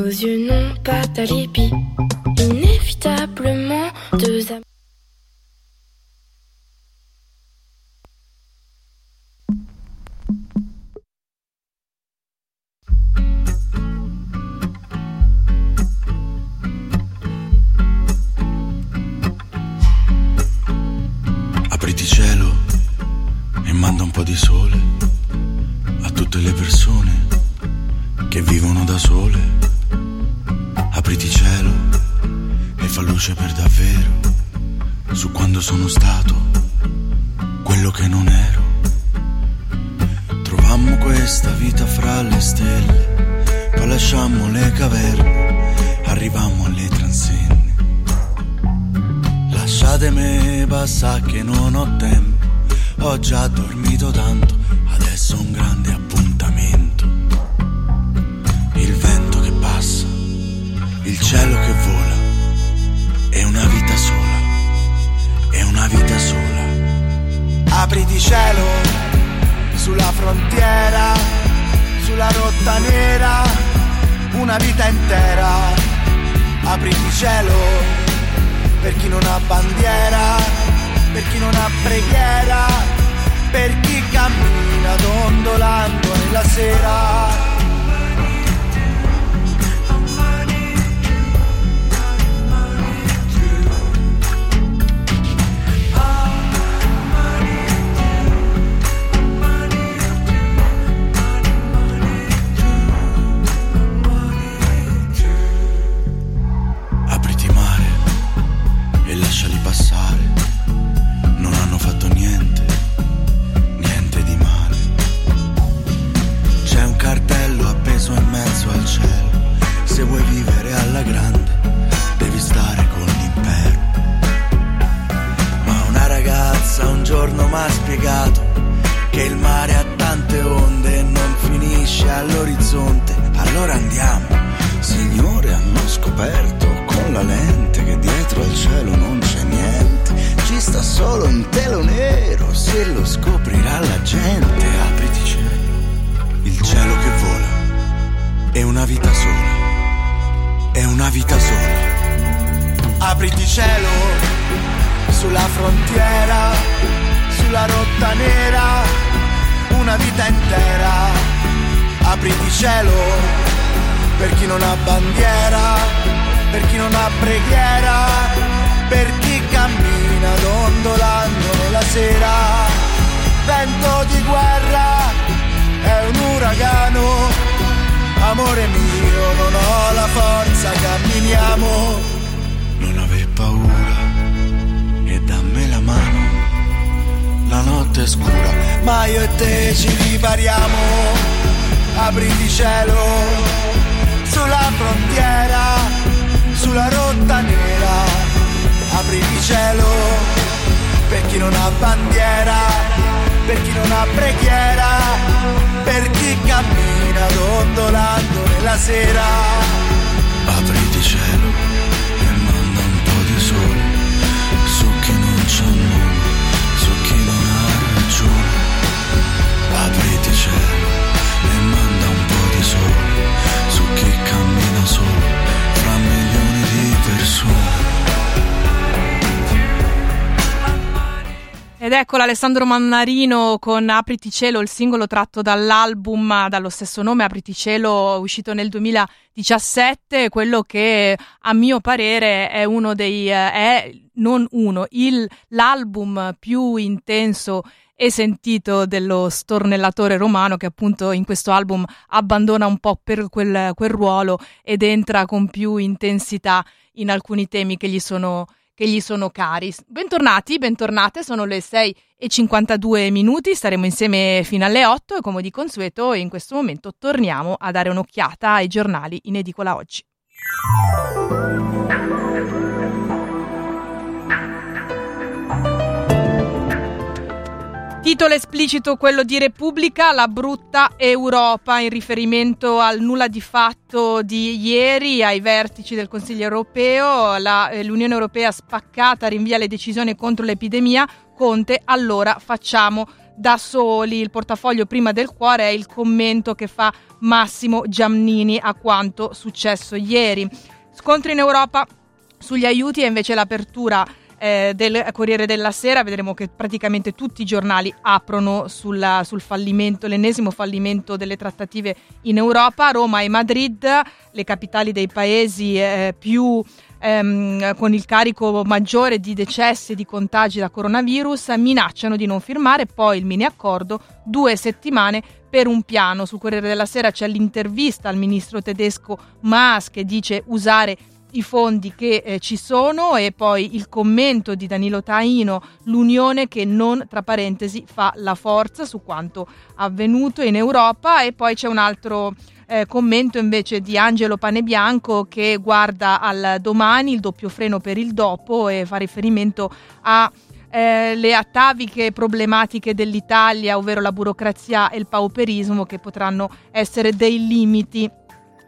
n'ont pas d'alibi. Inévitablement, deux amis. Apriti cielo e manda un po' di sole a tutte le persone che vivono da sole. Apriti cielo e fa luce per davvero su quando sono stato quello che non ero. Trovammo questa vita fra le stelle, poi lasciammo le caverne, arrivammo alle transenne. Lasciatemi passare che non ho tempo, ho già dormito tanto, adesso un grande appuntamento. Cielo che vola, è una vita sola, è una vita sola. Apriti cielo sulla frontiera, sulla rotta nera, una vita intera. Apriti cielo per chi non ha bandiera, per chi non ha preghiera, per chi cammina dondolando nella sera. Allora andiamo. Signore, hanno scoperto con la lente che dietro al cielo non c'è niente. Ci sta solo un telo nero, se lo scoprirà la gente. Apriti cielo, il cielo che vola. È una vita sola, è una vita sola. Apriti cielo sulla frontiera, sulla rotta nera, una vita intera. Apriti cielo per chi non ha bandiera, per chi non ha preghiera, per chi cammina dondolando nella sera. Vento di guerra è un uragano, amore mio, non ho la forza, camminiamo. Non aver paura e dammi la mano. La notte è scura, ma io e te ci ripariamo. Apriti cielo sulla frontiera, sulla rotta nera. Apriti cielo per chi non ha bandiera, per chi non ha preghiera, per chi cammina dondolando nella sera. Ed eccola Alessandro Mannarino con Apriti cielo, il singolo tratto dall'album dallo stesso nome, Apriti cielo, uscito nel 2017, quello che a mio parere è uno dei, eh, è non uno, il, l'album più intenso e sentito dello stornellatore romano che appunto in questo album abbandona un po' per quel, quel ruolo ed entra con più intensità in alcuni temi che gli sono che gli sono cari. Bentornati, bentornate, sono le 6 e 52 minuti, staremo insieme fino alle 8 e come di consueto in questo momento torniamo a dare un'occhiata ai giornali in edicola oggi. Titolo esplicito quello di Repubblica, la brutta Europa, in riferimento al nulla di fatto di ieri ai vertici del Consiglio europeo. La, eh, L'Unione Europea spaccata rinvia le decisioni contro l'epidemia. Conte, allora facciamo da soli. Il portafoglio prima del cuore è il commento che fa Massimo Giannini a quanto successo ieri. Scontri in Europa sugli aiuti e invece l'apertura eh, del Corriere della Sera vedremo che praticamente tutti i giornali aprono sulla, sul fallimento, l'ennesimo fallimento delle trattative in Europa. Roma e Madrid, le capitali dei paesi eh, più ehm, con il carico maggiore di decessi e di contagi da coronavirus, minacciano di non firmare poi il mini accordo due settimane per un piano. Sul Corriere della Sera c'è l'intervista al ministro tedesco Maas che dice usare i fondi che eh, ci sono e poi il commento di Danilo Taino, l'unione che non, tra parentesi, fa la forza su quanto avvenuto in Europa e poi c'è un altro eh, commento invece di Angelo Panebianco che guarda al domani, il doppio freno per il dopo e fa riferimento a eh, le ataviche problematiche dell'Italia, ovvero la burocrazia e il pauperismo, che potranno essere dei limiti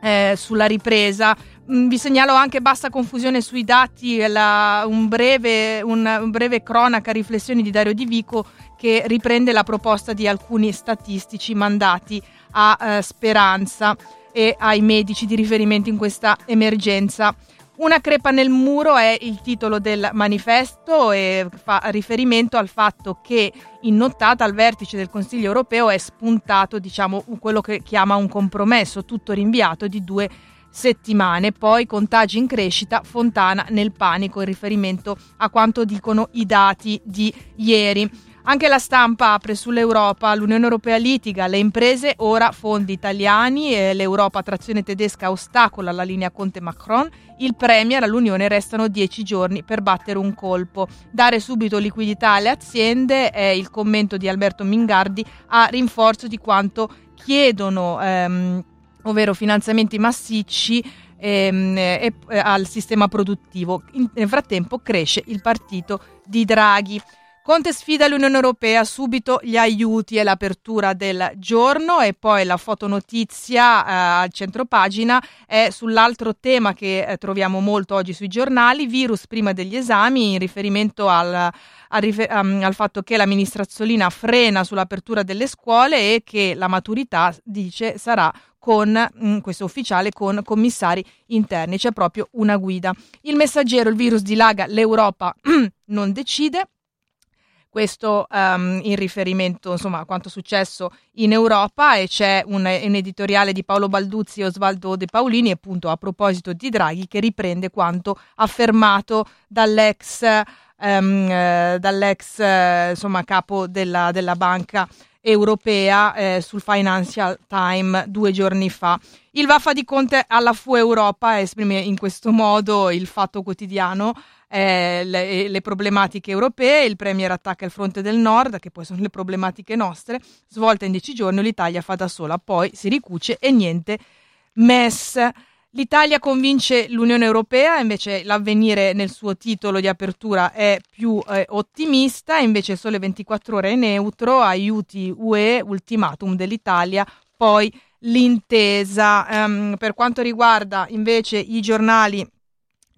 eh, sulla ripresa. Mm, vi segnalo anche bassa confusione sui dati, la, un, breve, un, un breve cronaca, riflessioni di Dario Di Vico che riprende la proposta di alcuni statistici mandati a eh, Speranza e ai medici di riferimento in questa emergenza. Una crepa nel muro è il titolo del manifesto e fa riferimento al fatto che in nottata al vertice del Consiglio europeo è spuntato diciamo, quello che chiama un compromesso, tutto rinviato di due settimane. Poi contagi in crescita, Fontana nel panico in riferimento a quanto dicono i dati di ieri. Anche la stampa apre sull'Europa, l'Unione Europea litiga, le imprese ora fondi italiani, l'Europa trazione tedesca ostacola la linea Conte-Macron, il Premier all'Unione restano dieci giorni per battere un colpo. Dare subito liquidità alle aziende è il commento di Alberto Mingardi a rinforzo di quanto chiedono, ehm, ovvero finanziamenti massicci ehm, e, e, al sistema produttivo. In, nel frattempo cresce il partito di Draghi. Conte sfida l'Unione Europea, subito gli aiuti e l'apertura del giorno e poi la fotonotizia eh, al centro pagina è sull'altro tema che eh, troviamo molto oggi sui giornali, virus prima degli esami in riferimento al, al, um, al fatto che la frena sull'apertura delle scuole e che la maturità, dice, sarà con mh, mm, questo ufficiale con commissari interni, c'è proprio una guida. Il messaggero, il virus dilaga, l'Europa non decide. Questo um, in riferimento insomma, a quanto è successo in Europa e c'è un, un, editoriale di Paolo Balduzzi e Osvaldo De Paolini appunto a proposito di Draghi che riprende quanto affermato dall'ex, um, dall'ex eh, insomma, capo della, della banca europea eh, sul Financial Times due giorni fa. Il Vaffa di Conte alla FU Europa esprime in questo modo il fatto quotidiano eh, le, le, problematiche europee, il Premier attacca il fronte del nord, che poi sono le problematiche nostre, svolta in dieci giorni l'Italia fa da sola, poi si ricuce e niente MES. L'Italia convince l'Unione Europea, invece l'avvenire nel suo titolo di apertura è più eh, ottimista, invece Sole 24 ore è neutro, aiuti UE, ultimatum dell'Italia, poi l'intesa. Um, per quanto riguarda invece i giornali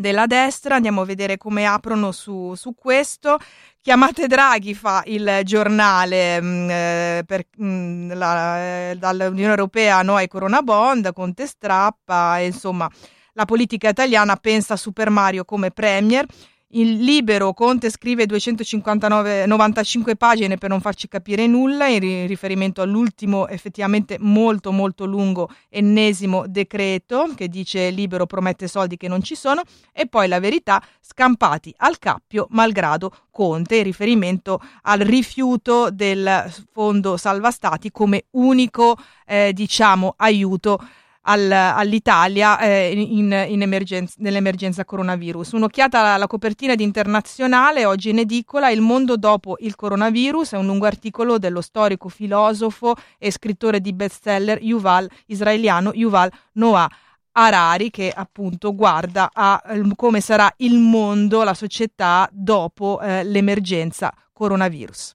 della destra. Andiamo a vedere come aprono su, su questo. Chiamate Draghi fa il giornale mh, mm, eh, per, mh, mm, la, eh, dall'Unione Europea no ai Corona Bond, Conte strappa, insomma la politica italiana pensa a Super Mario come premier il libero Conte scrive 295 pagine per non farci capire nulla in riferimento all'ultimo effettivamente molto molto lungo ennesimo decreto che dice libero promette soldi che non ci sono e poi la verità scampati al cappio malgrado Conte in riferimento al rifiuto del fondo salva stati come unico eh, diciamo aiuto al, all'Italia eh, in, in emergenza, nell'emergenza coronavirus. Un'occhiata alla, copertina di internazionale, oggi in edicola, Il mondo dopo il coronavirus, è un lungo articolo dello storico filosofo e scrittore di bestseller Yuval, israeliano Yuval Noah. Harari che appunto guarda a come sarà il mondo, la società dopo eh, l'emergenza coronavirus.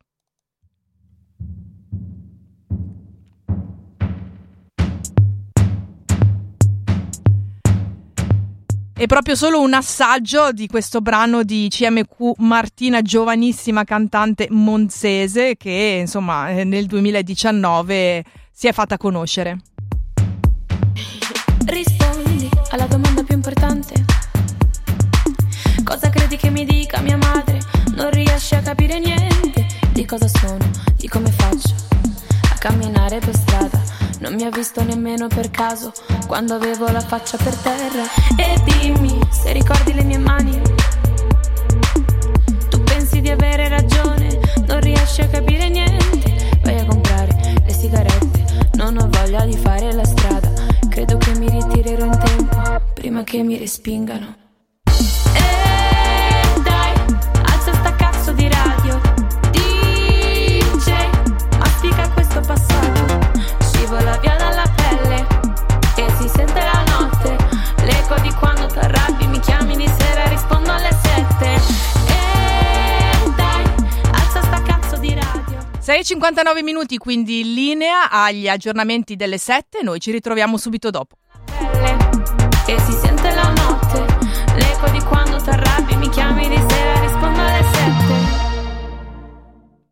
È proprio solo un assaggio di questo brano di CMQ Martina, giovanissima cantante monzese che insomma eh, nel 2019 si è fatta conoscere. Rispondi alla domanda più importante. Cosa credi che mi dica mia madre? Non riesci a capire niente di cosa sono, di come faccio a camminare per strada non mi ha visto nemmeno per caso quando avevo la faccia per terra. E dimmi se ricordi le mie mani. Tu pensi di avere ragione, non riesci a capire niente. Vai a comprare le sigarette, non ho voglia di fare la strada. Credo che mi ritirerò in tempo prima che mi respingano. 6.59 minuti quindi in linea agli aggiornamenti delle 7, noi ci ritroviamo subito dopo. E si sente la notte, l'eco di quando ti arrabbi, mi chiami di sera, rispondo alle sette.